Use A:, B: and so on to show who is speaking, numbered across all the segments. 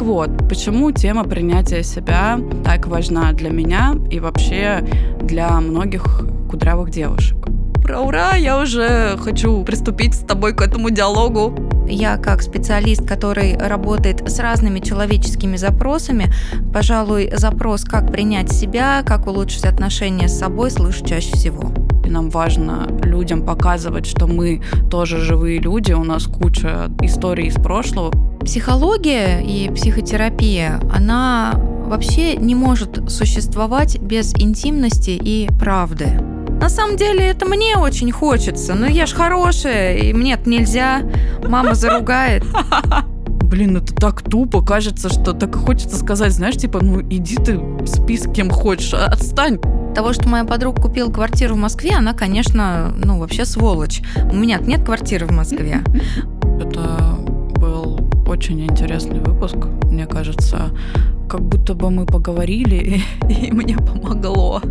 A: Вот, почему тема принятия себя так важна для меня и вообще для многих кудрявых девушек? Ура, ура, я уже хочу приступить с тобой к этому диалогу.
B: Я как специалист, который работает с разными человеческими запросами, пожалуй, запрос, как принять себя, как улучшить отношения с собой, слышу чаще всего.
A: И нам важно людям показывать, что мы тоже живые люди, у нас куча историй из прошлого.
B: Психология и психотерапия, она вообще не может существовать без интимности и правды. На самом деле это мне очень хочется, но я ж хорошая, и мне это нельзя. Мама заругает.
A: Блин, это так тупо, кажется, что так и хочется сказать, знаешь, типа, ну иди ты спи с кем хочешь, а отстань.
B: Того, что моя подруга купила квартиру в Москве, она, конечно, ну вообще сволочь. У меня нет квартиры в Москве.
A: Это был очень интересный выпуск, мне кажется. Как будто бы мы поговорили, и мне помогло.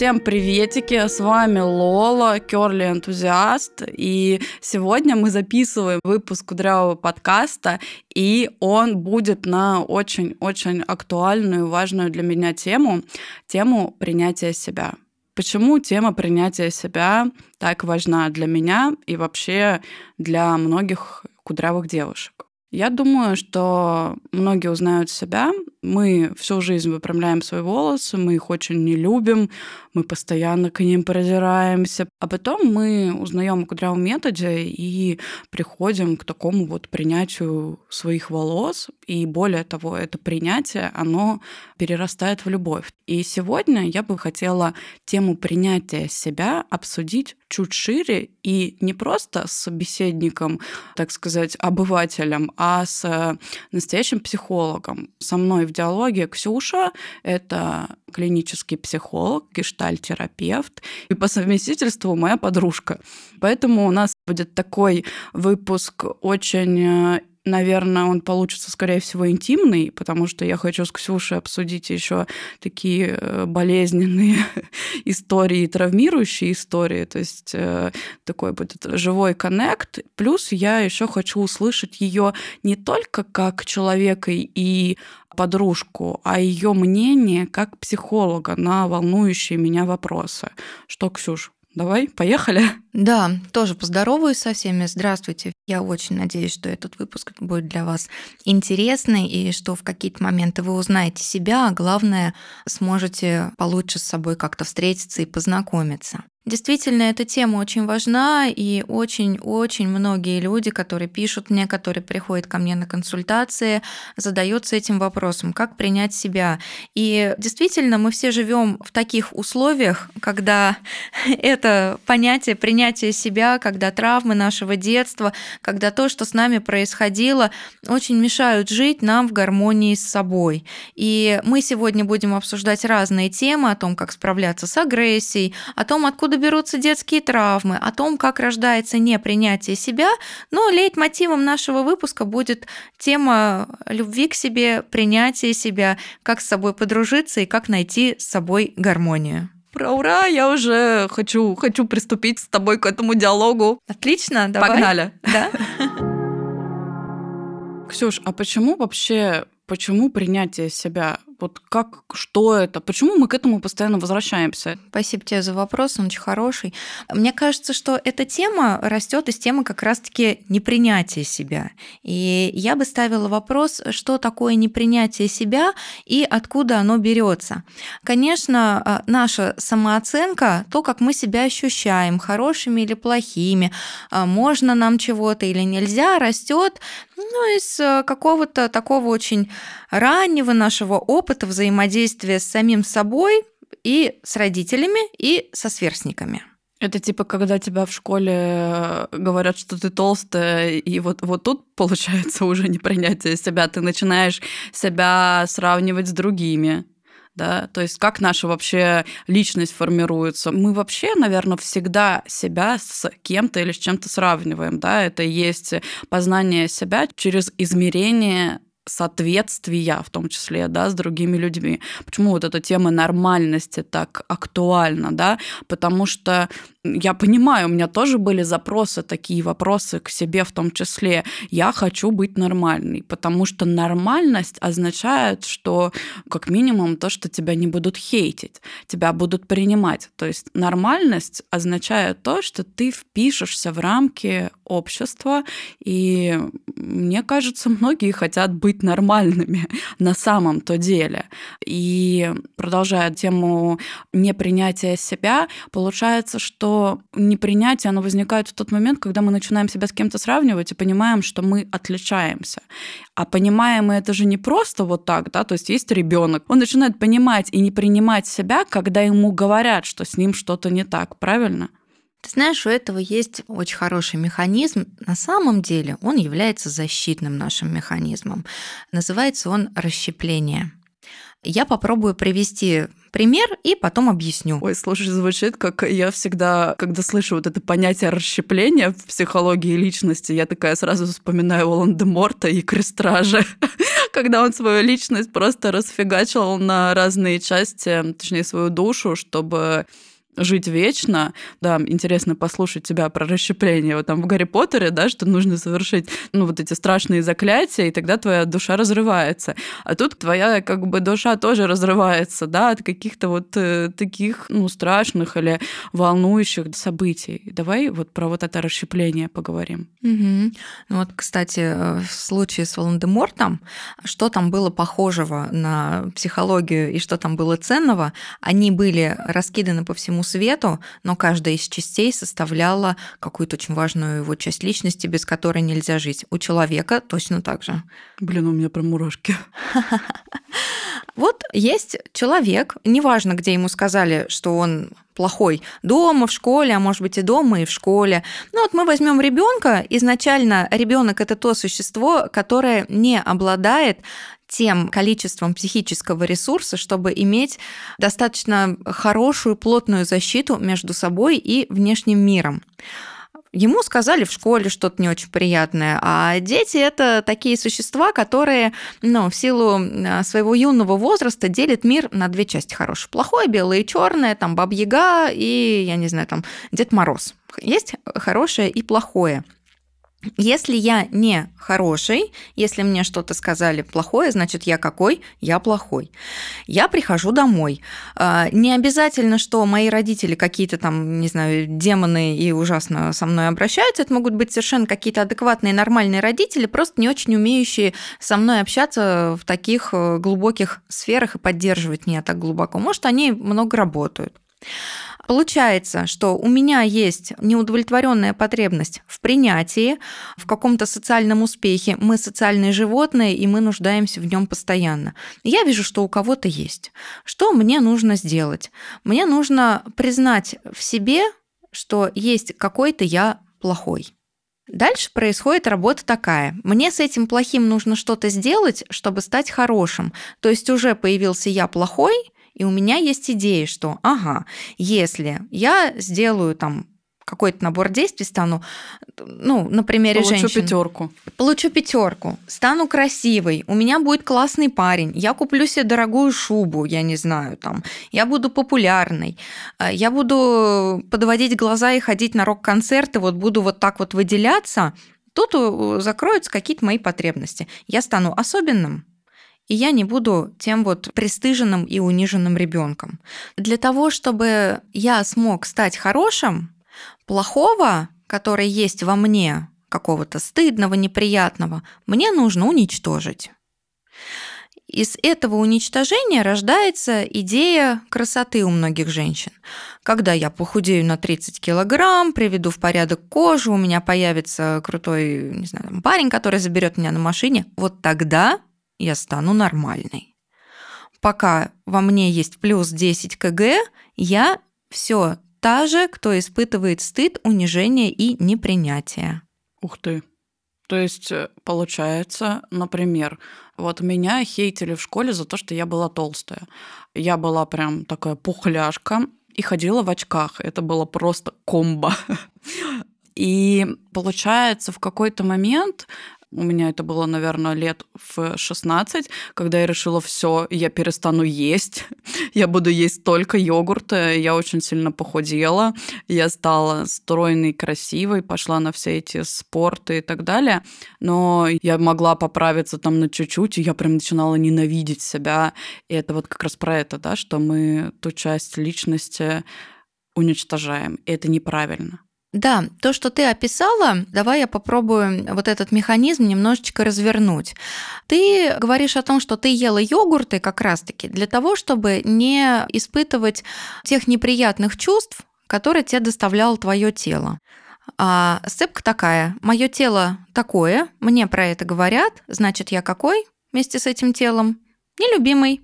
A: Всем приветики, с вами Лола, Керли энтузиаст, и сегодня мы записываем выпуск кудрявого подкаста, и он будет на очень-очень актуальную, важную для меня тему, тему принятия себя. Почему тема принятия себя так важна для меня и вообще для многих кудрявых девушек? Я думаю, что многие узнают себя. Мы всю жизнь выпрямляем свои волосы, мы их очень не любим, мы постоянно к ним продираемся. А потом мы узнаем о кудрявом методе и приходим к такому вот принятию своих волос. И более того, это принятие, оно перерастает в любовь. И сегодня я бы хотела тему принятия себя обсудить чуть шире и не просто с собеседником, так сказать, обывателем, а с настоящим психологом. Со мной в диалоге Ксюша — это клинический психолог, гештальтерапевт и по совместительству моя подружка. Поэтому у нас будет такой выпуск очень э, наверное, он получится, скорее всего, интимный, потому что я хочу с Ксюшей обсудить еще такие э, болезненные истории, травмирующие истории. То есть э, такой будет живой коннект. Плюс я еще хочу услышать ее не только как человека и подружку, а ее мнение как психолога на волнующие меня вопросы. Что, Ксюш, давай, поехали?
B: Да, тоже поздороваюсь со всеми. Здравствуйте. Я очень надеюсь, что этот выпуск будет для вас интересный и что в какие-то моменты вы узнаете себя, а главное, сможете получше с собой как-то встретиться и познакомиться. Действительно, эта тема очень важна, и очень-очень многие люди, которые пишут мне, которые приходят ко мне на консультации, задаются этим вопросом, как принять себя. И действительно, мы все живем в таких условиях, когда это понятие принятия себя, когда травмы нашего детства, когда то, что с нами происходило, очень мешают жить нам в гармонии с собой. И мы сегодня будем обсуждать разные темы о том, как справляться с агрессией, о том, откуда берутся детские травмы, о том, как рождается непринятие себя, но лейтмотивом нашего выпуска будет тема любви к себе, принятия себя, как с собой подружиться и как найти с собой гармонию.
A: Ура, ура, я уже хочу, хочу приступить с тобой к этому диалогу.
B: Отлично, давай.
A: Погнали.
B: Да.
A: Ксюш, а почему вообще, почему принятие себя вот как, что это? Почему мы к этому постоянно возвращаемся?
B: Спасибо тебе за вопрос, он очень хороший. Мне кажется, что эта тема растет из темы как раз-таки непринятия себя. И я бы ставила вопрос, что такое непринятие себя и откуда оно берется. Конечно, а, наша самооценка, то, как мы себя ощущаем, хорошими или плохими, а, можно нам чего-то или нельзя, растет ну, из а, какого-то такого очень раннего нашего опыта, опыта взаимодействия с самим собой и с родителями, и со сверстниками.
A: Это типа, когда тебя в школе э, говорят, что ты толстая, и вот, вот тут получается уже непринятие себя. Ты начинаешь себя сравнивать с другими. Да? То есть как наша вообще личность формируется. Мы вообще, наверное, всегда себя с кем-то или с чем-то сравниваем. Да? Это есть познание себя через измерение соответствия, в том числе, да, с другими людьми. Почему вот эта тема нормальности так актуальна, да? Потому что я понимаю, у меня тоже были запросы, такие вопросы к себе в том числе. Я хочу быть нормальной, потому что нормальность означает, что как минимум то, что тебя не будут хейтить, тебя будут принимать. То есть нормальность означает то, что ты впишешься в рамки общества, и мне кажется, многие хотят быть нормальными на самом-то деле. И продолжая тему непринятия себя, получается, что непринятие, оно возникает в тот момент, когда мы начинаем себя с кем-то сравнивать и понимаем, что мы отличаемся. А понимаем мы это же не просто вот так, да, то есть есть ребенок, он начинает понимать и не принимать себя, когда ему говорят, что с ним что-то не так, правильно?
B: Ты знаешь, у этого есть очень хороший механизм. На самом деле он является защитным нашим механизмом. Называется он расщепление. Я попробую привести пример и потом объясню.
A: Ой, слушай, звучит как я всегда, когда слышу вот это понятие расщепления в психологии личности, я такая сразу вспоминаю Волан-де-Морта и Крестража, когда он свою личность просто расфигачил на разные части, точнее, свою душу, чтобы жить вечно. Да, интересно послушать тебя про расщепление. Вот там в Гарри Поттере, да, что нужно совершить, ну, вот эти страшные заклятия, и тогда твоя душа разрывается. А тут твоя, как бы, душа тоже разрывается, да, от каких-то вот э, таких, ну, страшных или волнующих событий. Давай вот про вот это расщепление поговорим.
B: Угу. Ну вот, кстати, э, в случае с Волан-де-Мортом, что там было похожего на психологию и что там было ценного, они были раскиданы по всему свету, но каждая из частей составляла какую-то очень важную его часть личности, без которой нельзя жить. У человека точно так же.
A: Блин, у меня прям мурашки.
B: Вот есть человек, неважно, где ему сказали, что он плохой дома, в школе, а может быть и дома, и в школе. Ну вот мы возьмем ребенка. Изначально ребенок это то существо, которое не обладает тем количеством психического ресурса, чтобы иметь достаточно хорошую, плотную защиту между собой и внешним миром. Ему сказали в школе что-то не очень приятное, а дети это такие существа, которые ну, в силу а, своего юного возраста делят мир на две части хорошее. Плохое, белое и черное, там Бабьяга и, я не знаю, там Дед Мороз. Есть хорошее и плохое. Если я не хороший, если мне что-то сказали плохое, значит я какой? Я плохой. Я прихожу домой. А, не обязательно, что мои родители какие-то там, не знаю, демоны и ужасно со мной обращаются. Это могут быть совершенно какие-то адекватные, нормальные родители, просто не очень умеющие со мной общаться в таких э, глубоких сферах и поддерживать меня так глубоко. Может, они много работают. Получается, что у меня есть неудовлетворенная потребность в принятии, в каком-то социальном успехе. Мы социальные животные, и мы нуждаемся в нем постоянно. Я вижу, что у кого-то есть. Что мне нужно сделать? Мне нужно признать в себе, что есть какой-то я плохой. Дальше происходит работа такая. Мне с этим плохим нужно что-то сделать, чтобы стать хорошим. То есть уже появился я плохой, и у меня есть идея, что, ага, если я сделаю там какой-то набор действий стану, ну, на примере
A: Получу
B: женщин.
A: пятерку.
B: Получу пятерку. Стану красивой. У меня будет классный парень. Я куплю себе дорогую шубу, я не знаю, там. Я буду популярной. Э, я буду подводить глаза и ходить на рок-концерты, вот буду вот так вот выделяться. Тут э, закроются какие-то мои потребности. Я стану особенным, и я не буду тем вот пристыженным и униженным ребенком. Для того, чтобы я смог стать хорошим, плохого, который есть во мне, какого-то стыдного, неприятного, мне нужно уничтожить. Из этого уничтожения рождается идея красоты у многих женщин. Когда я похудею на 30 килограмм, приведу в порядок кожу, у меня появится крутой не знаю, парень, который заберет меня на машине, вот тогда я стану нормальной. Пока во мне есть плюс 10 кг, я все та же, кто испытывает стыд, унижение и непринятие.
A: Ух ты. То есть, э, получается, например, вот меня хейтили в школе за то, что я была толстая. Я была прям такая пухляшка и ходила в очках. Это было просто комбо. И получается, в какой-то момент У меня это было, наверное, лет в 16, когда я решила, все, я перестану есть, я буду есть только йогурты. Я очень сильно похудела, я стала стройной, красивой, пошла на все эти спорты и так далее. Но я могла поправиться там на чуть-чуть, и я прям начинала ненавидеть себя. И это вот как раз про это, да, что мы ту часть личности уничтожаем. И это неправильно.
B: Да, то, что ты описала, давай я попробую вот этот механизм немножечко развернуть. Ты говоришь о том, что ты ела йогурты как раз-таки для того, чтобы не испытывать тех неприятных чувств, которые тебе доставляло твое тело. А сцепка такая, мое тело такое, мне про это говорят, значит, я какой вместе с этим телом? Нелюбимый.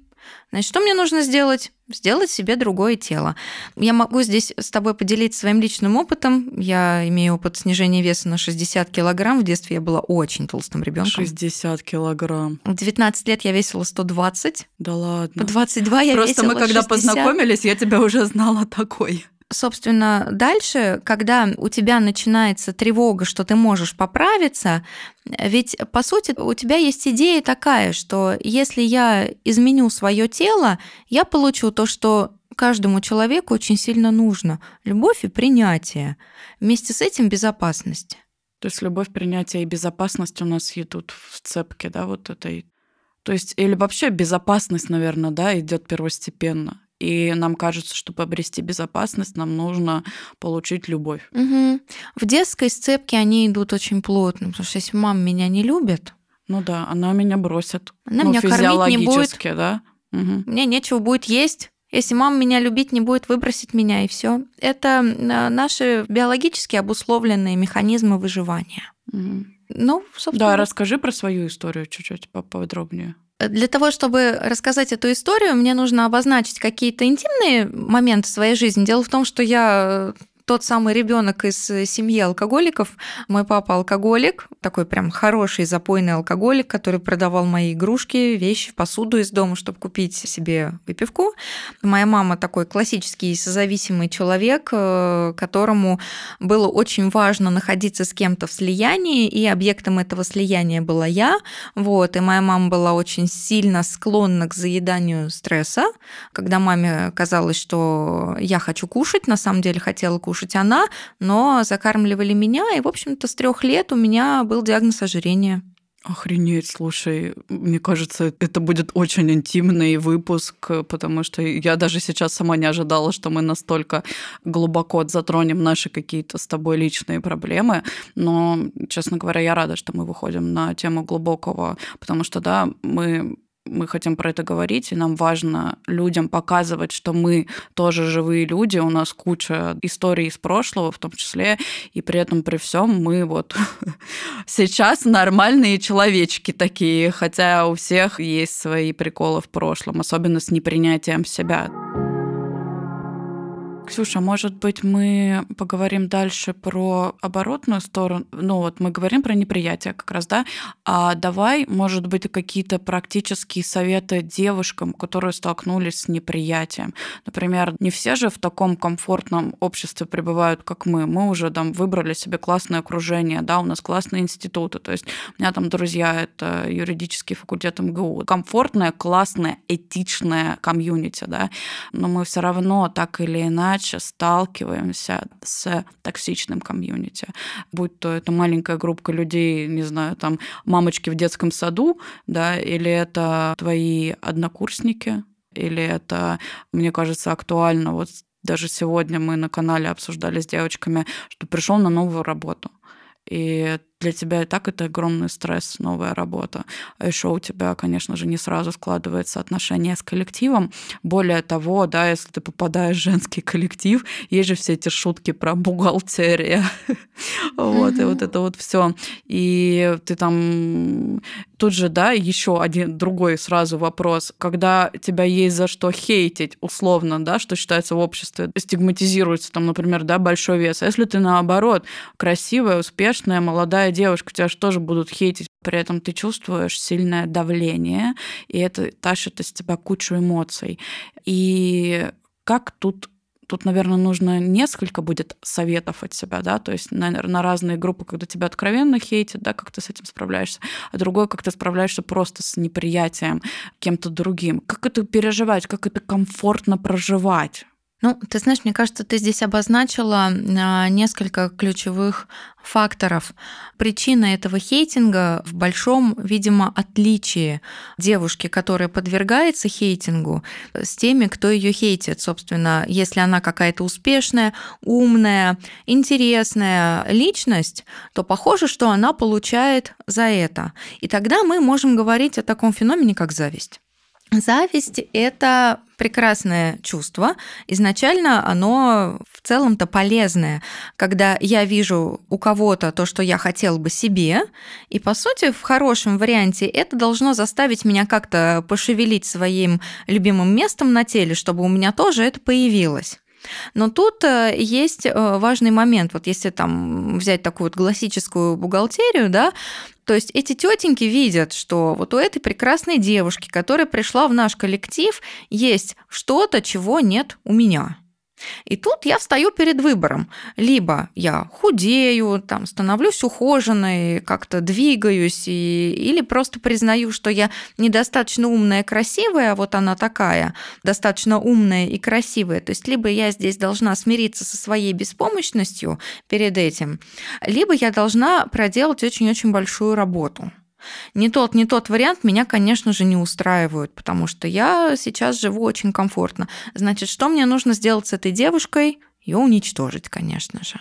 B: Значит, что мне нужно сделать? сделать себе другое тело. Я могу здесь с тобой поделиться своим личным опытом. Я имею опыт снижения веса на 60 килограмм. В детстве я была очень толстым ребенком.
A: 60 килограмм.
B: В 19 лет я весила 120.
A: Да ладно.
B: В 22 я
A: Просто
B: весила
A: мы когда
B: 60.
A: познакомились, я тебя уже знала такой.
B: Собственно, дальше, когда у тебя начинается тревога, что ты можешь поправиться, ведь, по сути, у тебя есть идея такая, что если я изменю свое тело, я получу то, что каждому человеку очень сильно нужно. Любовь и принятие. Вместе с этим безопасность.
A: То есть любовь, принятие и безопасность у нас идут в цепке, да, вот этой. То есть, или вообще безопасность, наверное, да, идет первостепенно. И нам кажется, чтобы обрести безопасность, нам нужно получить любовь.
B: Угу. В детской сцепке они идут очень плотно, потому что если мама меня не любит,
A: Ну да, она меня бросит.
B: Она
A: ну,
B: меня кормить не будет.
A: да. Мгм.
B: мне нечего будет есть. Если мама меня любить не будет, выбросить меня и все. Это э, наши биологически обусловленные механизмы выживания.
A: Мгм.
B: Ну, собственно,
A: Да, расскажи про свою историю чуть-чуть поподробнее.
B: Для того, чтобы рассказать эту историю, мне нужно обозначить какие-то интимные моменты своей жизни. Дело в том, что я э, тот самый ребенок из э, семьи алкоголиков. Мой папа алкоголик, такой прям хороший запойный алкоголик, который продавал мои игрушки, вещи, посуду из дома, чтобы купить себе выпивку. Моя мама такой классический созависимый человек, э, которому было очень важно находиться с кем-то в слиянии, и объектом этого слияния была я. Вот, и моя мама была очень сильно склонна к заеданию стресса, когда маме казалось, что я хочу кушать, на самом деле хотела кушать она, но закармливали меня, и, в общем-то, с трех лет у меня был диагноз ожирения.
A: Охренеть, слушай, мне кажется, это будет очень интимный выпуск, потому что я даже сейчас сама не ожидала, что мы настолько глубоко затронем наши какие-то с тобой личные проблемы. Но, честно говоря, я рада, что мы выходим на тему глубокого, потому что, да, мы мы хотим про это говорить, и нам важно людям показывать, что мы тоже живые люди, у нас куча историй из прошлого в том числе, и при этом при всем мы вот сейчас нормальные человечки такие, хотя у всех есть свои приколы в прошлом, особенно с непринятием себя. Ксюша, может быть, мы поговорим дальше про оборотную сторону? Ну вот мы говорим про неприятие как раз, да? А давай, может быть, какие-то практические советы девушкам, которые столкнулись с неприятием. Например, не все же в таком комфортном обществе пребывают, как мы. Мы уже там выбрали себе классное окружение, да, у нас классные институты. То есть у меня там друзья, это юридический факультет МГУ. Комфортное, классное, этичное комьюнити, да. Но мы все равно так или иначе иначе сталкиваемся с токсичным комьюнити. Будь то это маленькая группа людей, не знаю, там мамочки в детском саду, да, или это твои однокурсники, или это, мне кажется, актуально. Вот даже сегодня мы на канале обсуждали с девочками, что пришел на новую работу. И для тебя и так это огромный стресс, новая работа. А еще у тебя, конечно же, не сразу складывается отношение с коллективом. Более того, да, если ты попадаешь в женский коллектив, есть же все эти шутки про бухгалтерия. Вот, и вот это вот все. И ты там тут же, да, еще один другой сразу вопрос, когда тебя есть за что хейтить, условно, да, что считается в обществе, стигматизируется там, например, да, большой вес. А если ты наоборот красивая, успешная, молодая девушка, тебя же тоже будут хейтить, при этом ты чувствуешь сильное давление, и это тащит из тебя кучу эмоций. И как тут тут, наверное, нужно несколько будет советов от себя, да, то есть на, на разные группы, когда тебя откровенно хейтят, да, как ты с этим справляешься, а другое, как ты справляешься просто с неприятием кем-то другим. Как это переживать, как это комфортно проживать?
B: Ну, ты знаешь, мне кажется, ты здесь обозначила а, несколько ключевых факторов. Причина этого хейтинга в большом, видимо, отличии девушки, которая подвергается хейтингу, с теми, кто ее хейтит. Собственно, если она какая-то успешная, умная, интересная личность, то похоже, что она получает за это. И тогда мы можем говорить о таком феномене, как зависть. Зависть – это прекрасное чувство. Изначально оно в целом-то полезное, когда я вижу у кого-то то, что я хотел бы себе, и, по сути, в хорошем варианте это должно заставить меня как-то пошевелить своим любимым местом на теле, чтобы у меня тоже это появилось. Но тут э, есть э, важный момент. Вот если там взять такую вот классическую бухгалтерию, да, то есть эти тетеньки видят, что вот у этой прекрасной девушки, которая пришла в наш коллектив, есть что-то, чего нет у меня. И тут я встаю перед выбором. Либо я худею, там, становлюсь ухоженной, как-то двигаюсь, и... или просто признаю, что я недостаточно умная красивая, а вот она такая, достаточно умная и красивая. То есть либо я здесь должна смириться со своей беспомощностью перед этим, либо я должна проделать очень-очень большую работу. Не тот, не тот вариант меня, конечно же, не устраивает, потому что я сейчас живу очень комфортно. Значит, что мне нужно сделать с этой девушкой? Ее уничтожить, конечно же.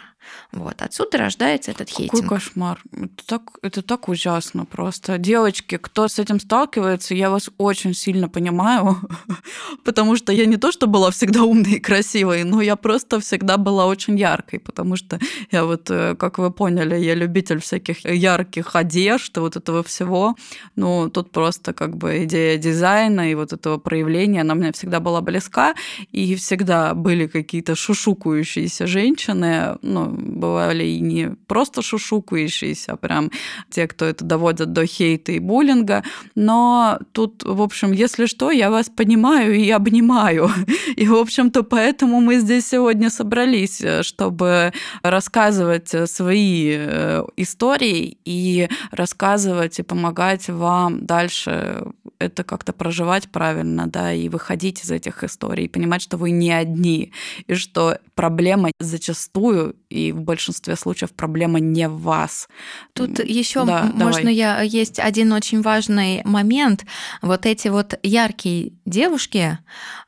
B: Вот, отсюда рождается этот
A: Какой
B: хейтинг.
A: кошмар. Это так, это так ужасно просто. Девочки, кто с этим сталкивается, я вас очень сильно понимаю, потому что я не то, что была всегда умной и красивой, но я просто всегда была очень яркой, потому что я вот, э, как вы поняли, я любитель всяких ярких одежд, вот этого всего. Ну, тут просто как бы идея дизайна и вот этого проявления, она мне всегда была близка, и всегда были какие-то шушукающиеся женщины, ну, бывали и не просто шушукающиеся, а прям те, кто это доводят до хейта и буллинга. Но тут, в общем, если что, я вас понимаю и обнимаю. И, в общем-то, поэтому мы здесь сегодня собрались, чтобы рассказывать свои э, истории и рассказывать и помогать вам дальше это как-то проживать правильно, да, и выходить из этих историй, и понимать, что вы не одни, и что проблема зачастую и в большинстве случаев проблема не в вас.
B: Тут еще да, можно давай. я есть один очень важный момент. Вот эти вот яркие девушки,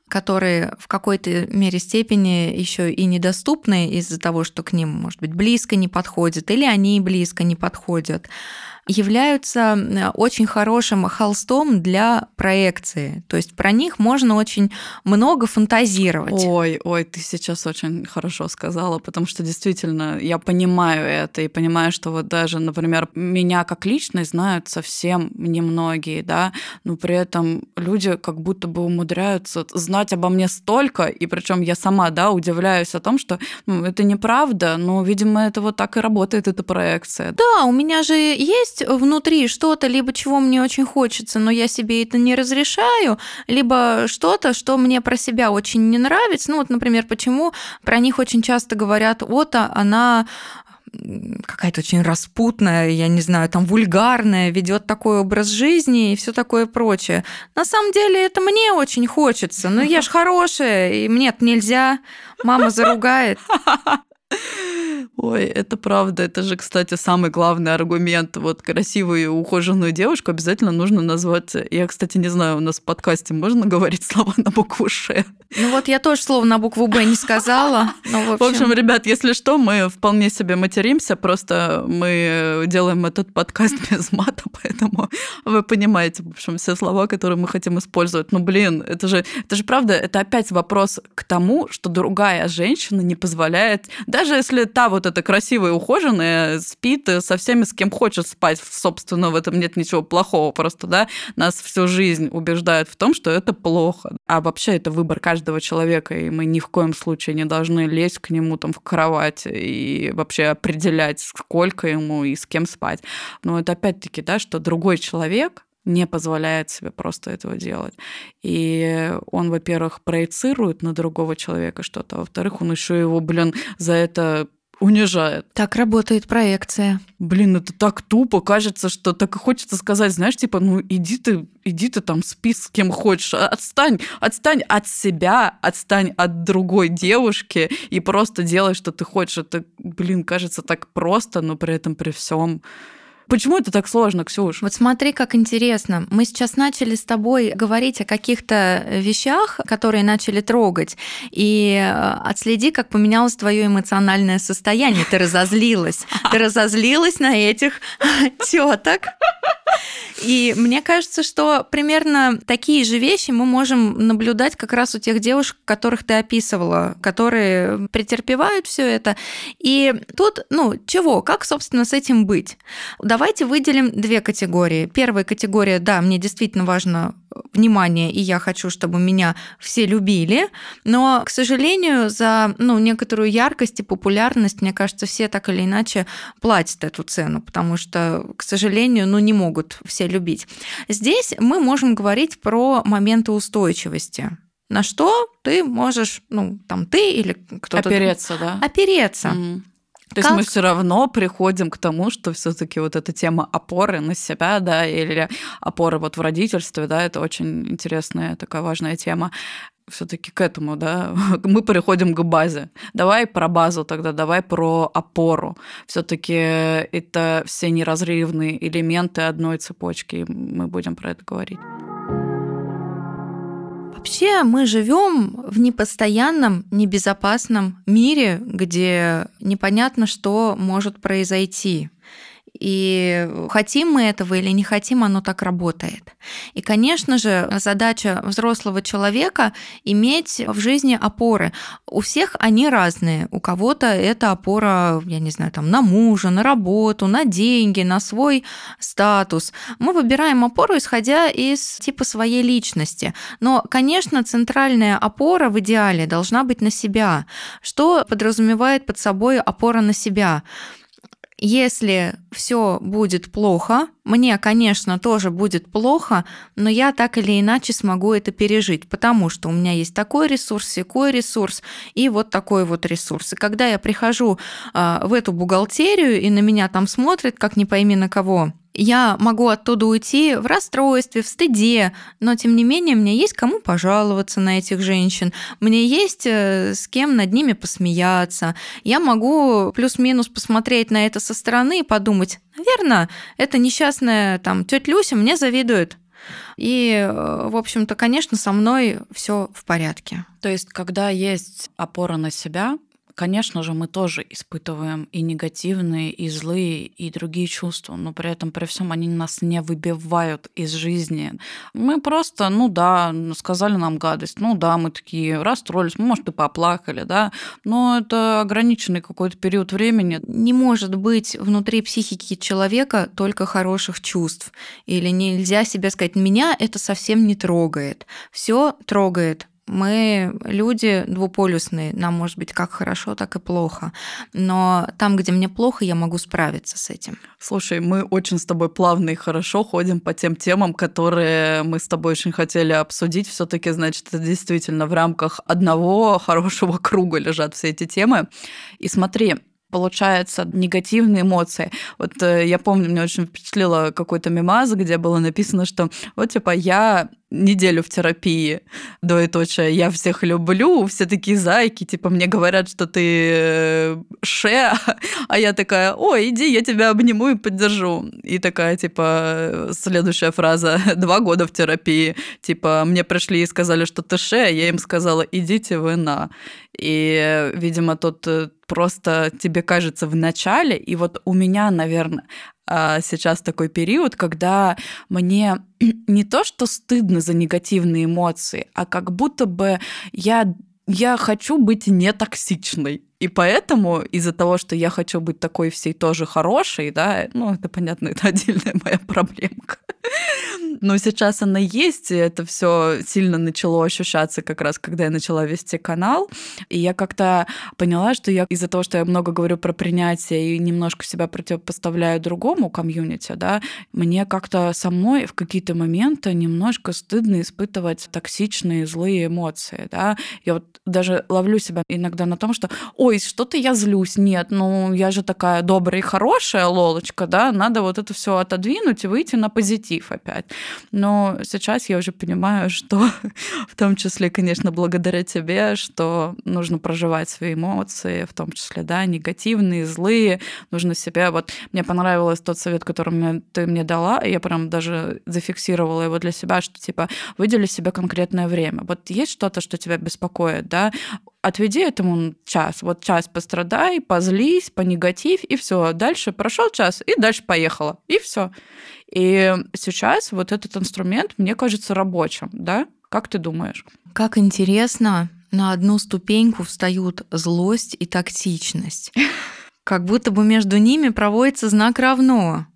B: которые в какой-то мере степени еще и недоступны из-за того, что к ним, может быть, близко не подходят, или они близко не подходят являются очень хорошим холстом для проекции. То есть про них можно очень много фантазировать.
A: Ой, ой, ты сейчас очень хорошо сказала, потому что действительно я понимаю это и понимаю, что вот даже, например, меня как личность знают совсем немногие, да, но при этом люди как будто бы умудряются знать обо мне столько, и причем я сама, да, удивляюсь о том, что ну, это неправда, но, видимо, это вот так и работает, эта проекция.
B: Да, у меня же есть есть внутри что-то, либо чего мне очень хочется, но я себе это не разрешаю, либо что-то, что мне про себя очень не нравится. Ну вот, например, почему про них очень часто говорят, вот она какая-то очень распутная, я не знаю, там вульгарная, ведет такой образ жизни и все такое прочее. На самом деле это мне очень хочется. Но я ж хорошая, и мне нельзя. Мама заругает.
A: Ой, это правда. Это же, кстати, самый главный аргумент. Вот красивую и ухоженную девушку обязательно нужно назвать... Я, кстати, не знаю, у нас в подкасте можно говорить слова на букву «Ш»?
B: Ну вот я тоже слово на букву «Б» не сказала.
A: В, общем... в общем, ребят, если что, мы вполне себе материмся, просто мы делаем этот подкаст без мата, поэтому вы понимаете, в общем, все слова, которые мы хотим использовать. Ну, блин, это же, это же правда, это опять вопрос к тому, что другая женщина не позволяет, даже если та вот эта красивая, ухоженная, спит со всеми, с кем хочет спать, собственно, в этом нет ничего плохого, просто, да, нас всю жизнь убеждают в том, что это плохо. А вообще это выбор каждого человека, и мы ни в коем случае не должны лезть к нему там в кровать и вообще определять, сколько ему и с кем спать. Но это опять-таки, да, что другой человек не позволяет себе просто этого делать. И он, во-первых, проецирует на другого человека что-то, а во-вторых, он еще его, блин, за это унижает.
B: Так работает проекция.
A: Блин, это так тупо, кажется, что так и хочется сказать, знаешь, типа, ну иди ты, иди ты там спи с кем хочешь, а, отстань, отстань от себя, отстань от другой девушки и просто делай, что ты хочешь. Это, блин, кажется так просто, но при этом при всем Почему это так сложно, Ксюш?
B: Вот смотри, как интересно. Мы сейчас начали с тобой говорить о каких-то вещах, которые начали трогать. И э, отследи, как поменялось твое эмоциональное состояние. Ты разозлилась. Ты разозлилась на этих теток. И мне кажется, что примерно такие же вещи мы можем наблюдать как раз у тех девушек, которых ты описывала, которые претерпевают все это. И тут, ну, чего, как, собственно, с этим быть? Давайте выделим две категории. Первая категория, да, мне действительно важно внимание, и я хочу, чтобы меня все любили, но, к сожалению, за ну, некоторую яркость и популярность, мне кажется, все так или иначе платят эту цену, потому что, к сожалению, ну, не могут все любить. Здесь мы можем говорить про моменты устойчивости. На что ты можешь, ну, там ты или кто-то...
A: Опереться, да?
B: Опереться. Mm.
A: То есть мы все равно приходим к тому, что все-таки вот эта тема опоры на себя, да, или опоры вот в родительстве, да, это очень интересная такая важная тема все-таки к этому, да, мы переходим к базе. Давай про базу тогда, давай про опору. Все-таки это все неразрывные элементы одной цепочки. Мы будем про это говорить.
B: Вообще мы живем в непостоянном, небезопасном мире, где непонятно, что может произойти. И хотим мы этого или не хотим, оно так работает. И, конечно же, задача взрослого человека иметь в жизни опоры. У всех они разные. У кого-то это опора, я не знаю, там, на мужа, на работу, на деньги, на свой статус. Мы выбираем опору, исходя из типа своей личности. Но, конечно, центральная опора в идеале должна быть на себя. Что подразумевает под собой опора на себя? Если все будет плохо, мне, конечно, тоже будет плохо, но я так или иначе смогу это пережить, потому что у меня есть такой ресурс, секой ресурс и вот такой вот ресурс. И когда я прихожу э, в эту бухгалтерию и на меня там смотрят, как не пойми на кого, я могу оттуда уйти в расстройстве, в стыде, но тем не менее мне есть кому пожаловаться на этих женщин, мне есть э, с кем над ними посмеяться. Я могу плюс-минус посмотреть на это со стороны и подумать, наверное, это несчастная там тетя Люся мне завидует. И, э, в общем-то, конечно, со мной все в порядке.
A: То есть, когда есть опора на себя, конечно же, мы тоже испытываем и негативные, и злые, и другие чувства, но при этом, при всем, они нас не выбивают из жизни. Мы просто, ну да, сказали нам гадость, ну да, мы такие расстроились, может, и поплакали, да, но это ограниченный какой-то период времени.
B: Не может быть внутри психики человека только хороших чувств. Или нельзя себе сказать, меня это совсем не трогает. Все трогает мы люди двуполюсные, нам может быть как хорошо, так и плохо. Но там, где мне плохо, я могу справиться с этим.
A: Слушай, мы очень с тобой плавно и хорошо ходим по тем темам, которые мы с тобой очень хотели обсудить. все таки значит, это действительно в рамках одного хорошего круга лежат все эти темы. И смотри, получается негативные эмоции. Вот э, я помню, мне очень впечатлило какой-то мемаз, где было написано, что вот типа я неделю в терапии, двоеточие, я всех люблю, все такие зайки, типа мне говорят, что ты э, ше, а я такая, ой, иди, я тебя обниму и поддержу. И такая, типа, следующая фраза, два года в терапии, типа, мне пришли и сказали, что ты ше, я им сказала, идите вы на. И, видимо, тут э, просто тебе кажется в начале, и вот у меня, наверное, сейчас такой период, когда мне не то, что стыдно за негативные эмоции, а как будто бы я я хочу быть не токсичной. И поэтому из-за того, что я хочу быть такой всей тоже хорошей, да, ну, это понятно, это отдельная моя проблемка. Но сейчас она есть, и это все сильно начало ощущаться как раз, когда я начала вести канал. И я как-то поняла, что я из-за того, что я много говорю про принятие и немножко себя противопоставляю другому комьюнити, да, мне как-то самой в какие-то моменты немножко стыдно испытывать токсичные, злые эмоции, да. Я вот даже ловлю себя иногда на том, что, ой, что-то я злюсь, нет, ну я же такая добрая и хорошая лолочка, да, надо вот это все отодвинуть и выйти на позитив опять. Но сейчас я уже понимаю, что в том числе, конечно, благодаря тебе, что нужно проживать свои эмоции, в том числе, да, негативные, злые, нужно себя... Вот мне понравилось тот совет, который ты мне дала, и я прям даже зафиксировала его для себя, что типа выдели себе конкретное время. Вот есть что-то, что тебя беспокоит, да, отведи этому час. Вот час пострадай, позлись, понегатив, и все. Дальше прошел час, и дальше поехала. И все. И сейчас вот этот инструмент, мне кажется, рабочим, да? Как ты думаешь?
B: Как интересно, на одну ступеньку встают злость и токсичность. Как будто бы между ними проводится знак равно.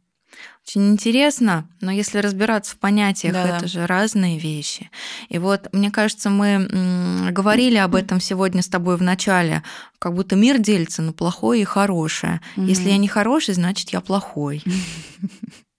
B: Очень интересно, но если разбираться в понятиях, да, это же разные вещи. И вот, мне кажется, мы говорили об этом сегодня с тобой в начале, как будто мир делится на плохое и хорошее. Если я не хороший, значит я плохой.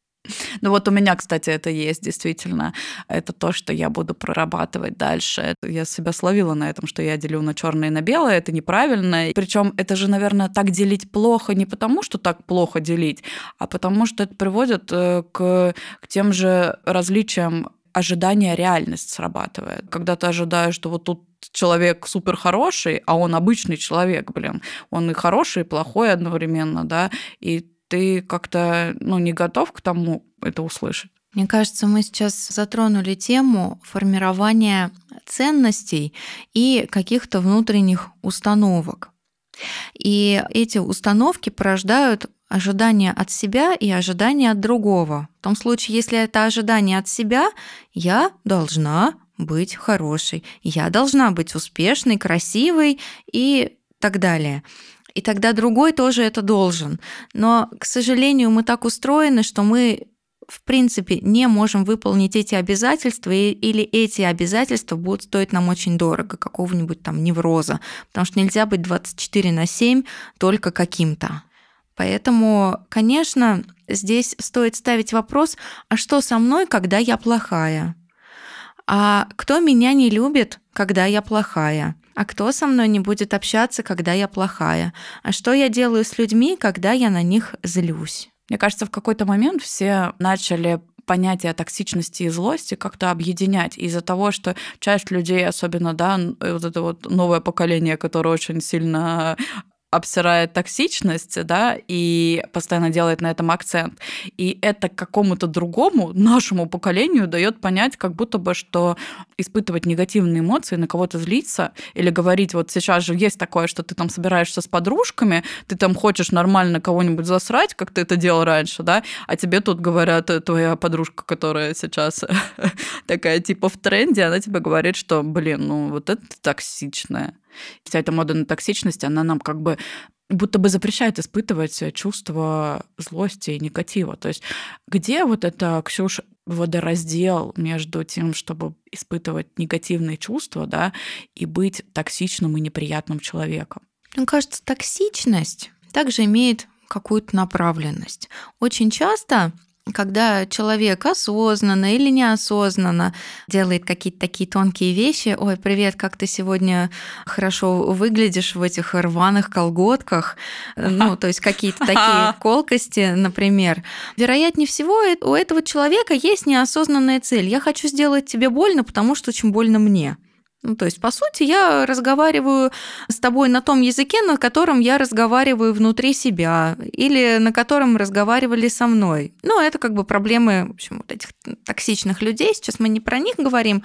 A: Ну вот у меня, кстати, это есть действительно. Это то, что я буду прорабатывать дальше. Я себя словила на этом, что я делю на черное и на белое. Это неправильно. Причем это же, наверное, так делить плохо не потому, что так плохо делить, а потому что это приводит э, к, к тем же различиям ожидания реальность срабатывает. Когда ты ожидаешь, что вот тут человек супер хороший, а он обычный человек, блин. Он и хороший, и плохой одновременно, да, и ты как-то ну, не готов к тому это услышать.
B: Мне кажется, мы сейчас затронули тему формирования ценностей и каких-то внутренних установок. И эти установки порождают ожидания от себя и ожидания от другого. В том случае, если это ожидание от себя, я должна быть хорошей, я должна быть успешной, красивой и так далее. И тогда другой тоже это должен. Но, к сожалению, мы так устроены, что мы в принципе не можем выполнить эти обязательства, или эти обязательства будут стоить нам очень дорого, какого-нибудь там невроза, потому что нельзя быть 24 на 7 только каким-то. Поэтому, конечно, здесь стоит ставить вопрос, а что со мной, когда я плохая? А кто меня не любит, когда я плохая? А кто со мной не будет общаться, когда я плохая? А что я делаю с людьми, когда я на них злюсь?
A: Мне кажется, в какой-то момент все начали понятие токсичности и злости как-то объединять из-за того, что часть людей, особенно, да, вот это вот новое поколение, которое очень сильно обсирает токсичность, да, и постоянно делает на этом акцент. И это какому-то другому, нашему поколению дает понять, как будто бы, что испытывать негативные эмоции, на кого-то злиться, или говорить, вот сейчас же есть такое, что ты там собираешься с подружками, ты там хочешь нормально кого-нибудь засрать, как ты это делал раньше, да, а тебе тут говорят, э, твоя подружка, которая сейчас такая типа в тренде, она тебе говорит, что, блин, ну вот это токсичная Вся эта мода на токсичность, она нам как бы будто бы запрещает испытывать чувство злости и негатива. То есть где вот это, Ксюш, водораздел между тем, чтобы испытывать негативные чувства, да, и быть токсичным и неприятным человеком?
B: Мне кажется, токсичность также имеет какую-то направленность. Очень часто когда человек осознанно или неосознанно делает какие-то такие тонкие вещи, ой, привет, как ты сегодня хорошо выглядишь в этих рваных колготках, ну, то есть какие-то такие колкости, например. Вероятнее всего, у этого человека есть неосознанная цель. Я хочу сделать тебе больно, потому что очень больно мне. Ну, то есть, по сути, я разговариваю с тобой на том языке, на котором я разговариваю внутри себя, или на котором разговаривали со мной. Ну, это как бы проблемы, в общем, вот этих токсичных людей. Сейчас мы не про них говорим.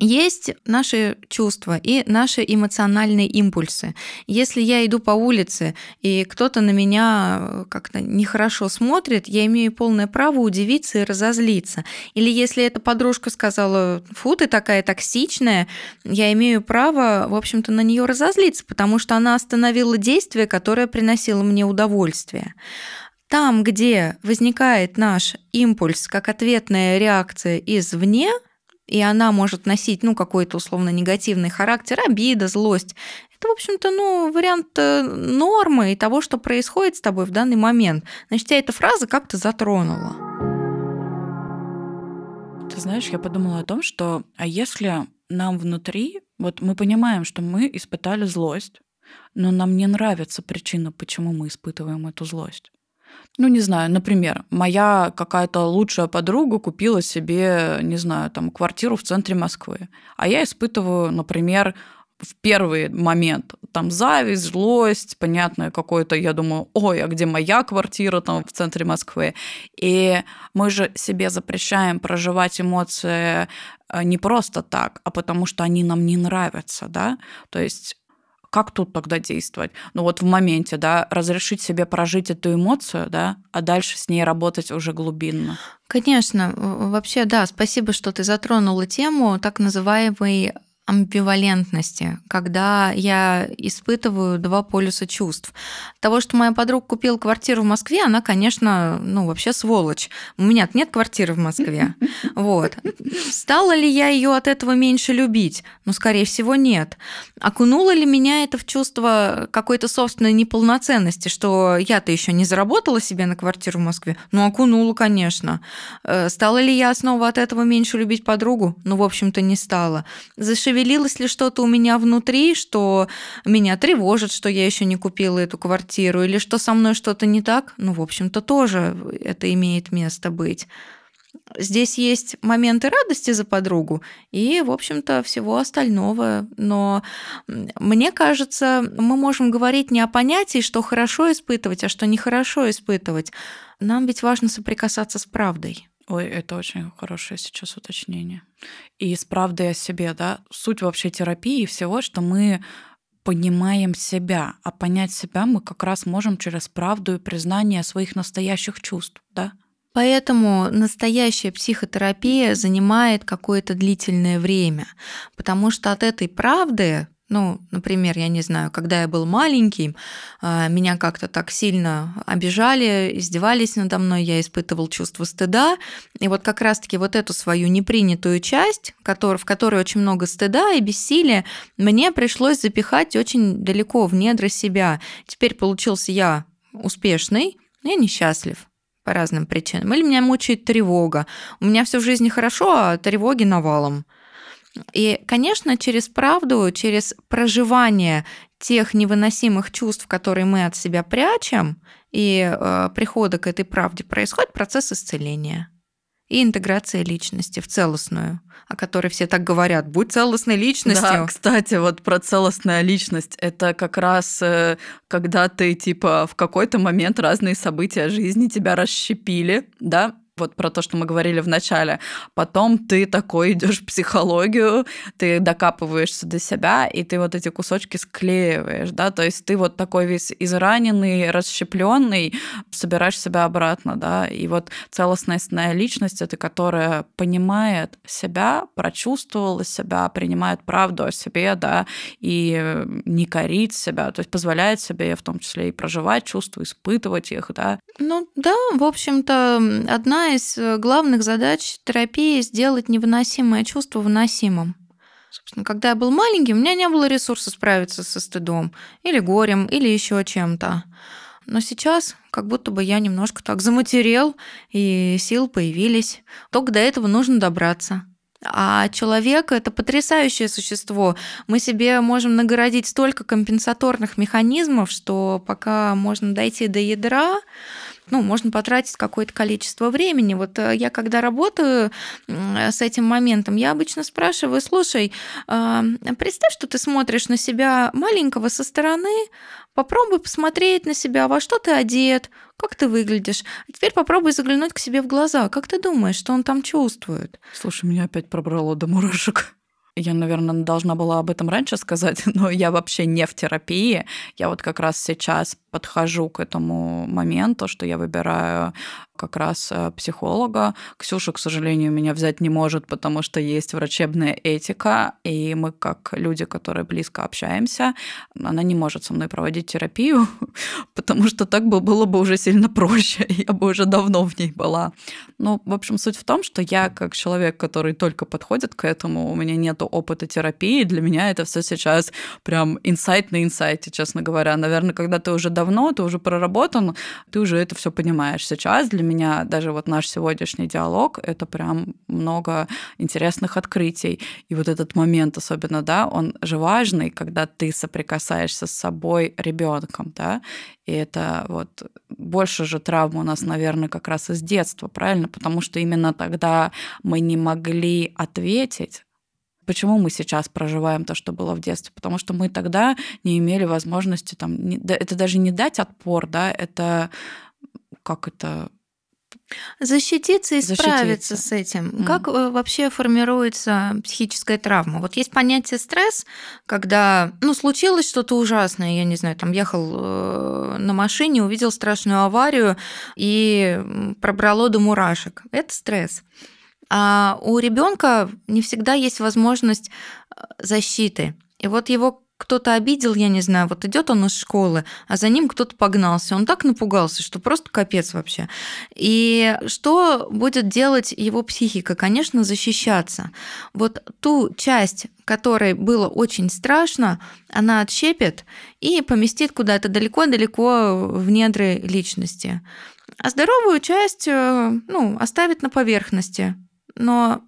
B: Есть наши чувства и наши эмоциональные импульсы. Если я иду по улице, и кто-то на меня как-то нехорошо смотрит, я имею полное право удивиться и разозлиться. Или если эта подружка сказала, фу, ты такая токсичная, я имею право, в общем-то, на нее разозлиться, потому что она остановила действие, которое приносило мне удовольствие. Там, где возникает наш импульс как ответная реакция извне, и она может носить, ну, какой-то условно негативный характер, обида, злость. Это, в общем-то, ну, вариант э, нормы и того, что происходит с тобой в данный момент. Значит, тебя эта фраза как-то затронула.
A: Ты знаешь, я подумала о том, что а если нам внутри, вот мы понимаем, что мы испытали злость, но нам не нравится причина, почему мы испытываем эту злость. Ну, не знаю, например, моя какая-то лучшая подруга купила себе, не знаю, там, квартиру в центре Москвы. А я испытываю, например, в первый момент там зависть, злость, понятное какое-то, я думаю, ой, а где моя квартира там в центре Москвы? И мы же себе запрещаем проживать эмоции э, не просто так, а потому что они нам не нравятся, да? То есть как тут тогда действовать? Ну вот в моменте, да, разрешить себе прожить эту эмоцию, да, а дальше с ней работать уже глубинно.
B: Конечно, вообще, да, спасибо, что ты затронула тему так называемой амбивалентности, когда я испытываю два полюса чувств. Того, что моя подруга купила квартиру в Москве, она, конечно, ну, вообще сволочь. У меня нет квартиры в Москве. Вот. Стала ли я ее от этого меньше любить? Ну, скорее всего, нет. Окунула ли меня это в чувство какой-то собственной неполноценности, что я-то еще не заработала себе на квартиру в Москве? Ну, окунула, конечно. Э, стала ли я снова от этого меньше любить подругу? Ну, в общем-то, не стала. Зашевелилась зашевелилось ли что-то у меня внутри, что меня тревожит, что я еще не купила эту квартиру, или что со мной что-то не так, ну, в общем-то, тоже это имеет место быть. Здесь есть моменты радости за подругу и, в общем-то, всего остального. Но мне кажется, мы можем говорить не о понятии, что хорошо испытывать, а что нехорошо испытывать. Нам ведь важно соприкасаться с правдой.
A: Ой, это очень хорошее сейчас уточнение. И с правдой о себе, да, суть вообще терапии всего, что мы понимаем себя, а понять себя мы как раз можем через правду и признание своих настоящих чувств, да?
B: Поэтому настоящая психотерапия занимает какое-то длительное время, потому что от этой правды ну, например, я не знаю, когда я был маленький, а, меня как-то так сильно обижали, издевались надо мной, я испытывал чувство стыда. И вот как раз-таки вот эту свою непринятую часть, в которой очень много стыда и бессилия, мне пришлось запихать очень далеко в недра себя. Теперь получился я успешный и несчастлив по разным причинам. Или меня мучает тревога. У меня все в жизни хорошо, а тревоги навалом. И, конечно, через правду, через проживание тех невыносимых чувств, которые мы от себя прячем, и э, прихода к этой правде происходит процесс исцеления и интеграция личности в целостную, о которой все так говорят. Будь целостной личностью.
A: Да, кстати, вот про целостная личность. Это как раз э, когда ты, типа, в какой-то момент разные события жизни тебя расщепили, да, вот про то, что мы говорили в начале. Потом ты такой идешь в психологию, ты докапываешься до себя, и ты вот эти кусочки склеиваешь, да, то есть ты вот такой весь израненный, расщепленный, собираешь себя обратно, да, и вот целостная личность это которая понимает себя, прочувствовала себя, принимает правду о себе, да, и не корит себя, то есть позволяет себе в том числе и проживать чувства, испытывать их, да.
B: Ну да, в общем-то, одна из э, главных задач терапии сделать невыносимое чувство выносимым. Собственно, когда я был маленький, у меня не было ресурса справиться со стыдом или горем, или еще чем-то. Но сейчас как будто бы я немножко так заматерел, и сил появились. Только до этого нужно добраться. А человек это потрясающее существо. Мы себе можем нагородить столько компенсаторных механизмов, что пока можно дойти до ядра, ну, можно потратить какое-то количество времени. Вот э, я когда работаю с этим моментом, я обычно спрашиваю, слушай, а, представь, что ты смотришь на себя маленького со стороны, попробуй посмотреть на себя, во что ты одет, как ты выглядишь. А теперь попробуй заглянуть к себе в глаза. Как ты думаешь, что он там чувствует?
A: Слушай, меня опять пробрало до мурашек. Я, наверное, должна была об этом раньше сказать, но я вообще не в терапии. Я вот как раз сейчас подхожу к этому моменту, что я выбираю как раз э, психолога. Ксюша, к сожалению, меня взять не может, потому что есть врачебная этика, и мы как люди, которые близко общаемся, она не может со мной проводить терапию, потому что так бы было бы уже сильно проще, я бы уже давно в ней была. Ну, в общем, суть в том, что я как человек, который только подходит к этому, у меня нет опыта терапии, для меня это все сейчас прям инсайт на инсайте, честно говоря. Наверное, когда ты уже давно, ты уже проработан, ты уже это все понимаешь. Сейчас для меня даже вот наш сегодняшний диалог — это прям много интересных открытий. И вот этот момент особенно, да, он же важный, когда ты соприкасаешься с собой ребенком, да, и это вот больше же травм у нас, наверное, как раз из детства, правильно? Потому что именно тогда мы не могли ответить почему мы сейчас проживаем то, что было в детстве? Потому что мы тогда не имели возможности там, не, это даже не дать отпор, да, это как это
B: Защититься и справиться с этим. Mm. Как э, вообще формируется психическая травма? Вот есть понятие стресс, когда, ну, случилось что-то ужасное, я не знаю, там ехал э, на машине, увидел страшную аварию и пробрало до мурашек. Это стресс. А у ребенка не всегда есть возможность э, защиты. И вот его кто-то обидел, я не знаю, вот идет он из школы, а за ним кто-то погнался. Он так напугался, что просто капец вообще. И что будет делать его психика? Конечно, защищаться. Вот ту часть, которой было очень страшно, она отщепит и поместит куда-то далеко-далеко в недры личности. А здоровую часть э, ну, оставит на поверхности. Но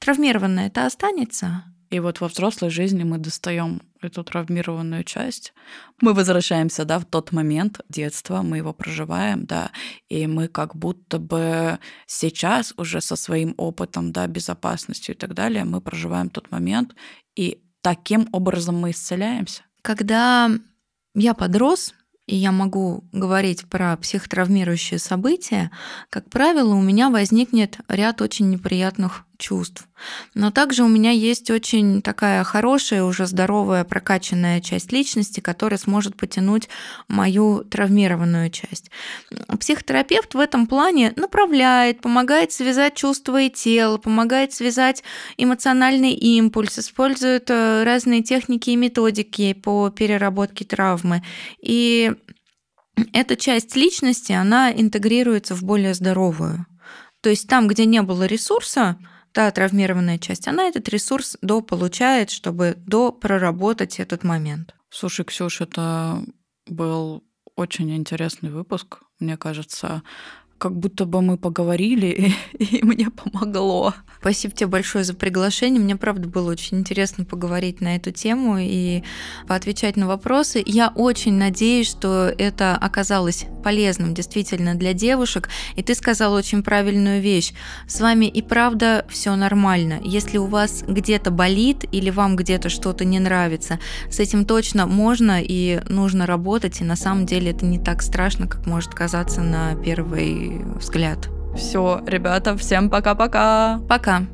B: травмированная это останется.
A: И вот во взрослой жизни мы достаем эту травмированную часть. Мы возвращаемся, да, в тот момент детства, мы его проживаем, да, и мы как будто бы сейчас уже со своим опытом, да, безопасностью и так далее, мы проживаем тот момент, и таким образом мы исцеляемся.
B: Когда я подрос, и я могу говорить про психотравмирующие события, как правило, у меня возникнет ряд очень неприятных чувств. Но также у меня есть очень такая хорошая, уже здоровая, прокачанная часть личности, которая сможет потянуть мою травмированную часть. Психотерапевт в этом плане направляет, помогает связать чувства и тело, помогает связать эмоциональный импульс, использует э, разные техники и методики по переработке травмы. И эта часть личности, она интегрируется в более здоровую. То есть там, где не было ресурса, та травмированная часть, она этот ресурс до получает, чтобы до проработать этот момент.
A: Слушай, Ксюш, это был очень интересный выпуск, мне кажется как будто бы мы поговорили, и, и мне помогло.
B: Спасибо тебе большое за приглашение. Мне, правда, было очень интересно поговорить на эту тему и поотвечать на вопросы. Я очень надеюсь, что это оказалось полезным действительно для девушек. И ты сказала очень правильную вещь. С вами и правда все нормально. Если у вас где-то болит или вам где-то что-то не нравится, с этим точно можно и нужно работать. И на самом деле это не так страшно, как может казаться на первый взгляд.
A: Все, ребята, всем пока-пока.
B: Пока. -пока. пока.